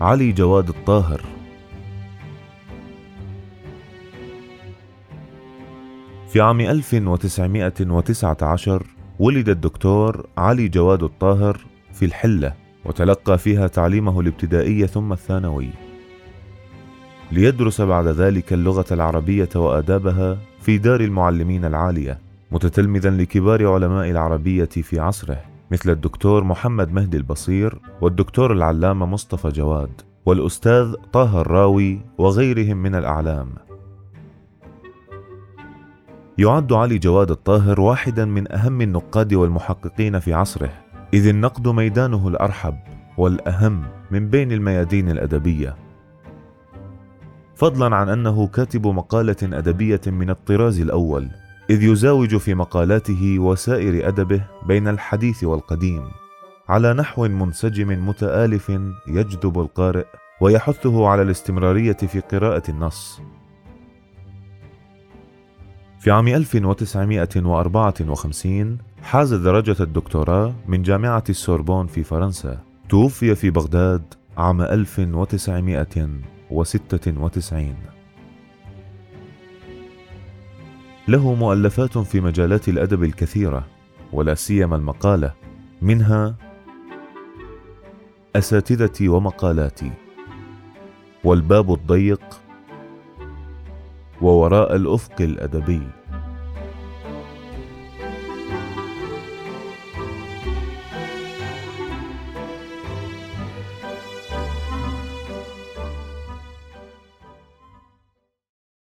علي جواد الطاهر. في عام 1919 ولد الدكتور علي جواد الطاهر في الحلة وتلقى فيها تعليمه الابتدائي ثم الثانوي. ليدرس بعد ذلك اللغة العربية وآدابها في دار المعلمين العالية متتلمذا لكبار علماء العربية في عصره. مثل الدكتور محمد مهدي البصير والدكتور العلامة مصطفى جواد والأستاذ طه الراوي وغيرهم من الأعلام. يعد علي جواد الطاهر واحدا من أهم النقاد والمحققين في عصره إذ النقد ميدانه الأرحب والأهم من بين الميادين الأدبية. فضلا عن أنه كاتب مقالة أدبية من الطراز الأول إذ يزاوج في مقالاته وسائر أدبه بين الحديث والقديم على نحو منسجم متآلف يجذب القارئ ويحثه على الاستمرارية في قراءة النص. في عام 1954 حاز درجة الدكتوراه من جامعة السوربون في فرنسا. توفي في بغداد عام 1996 له مؤلفات في مجالات الأدب الكثيرة ولا سيما المقالة منها أساتذتي ومقالاتي والباب الضيق ووراء الأفق الأدبي.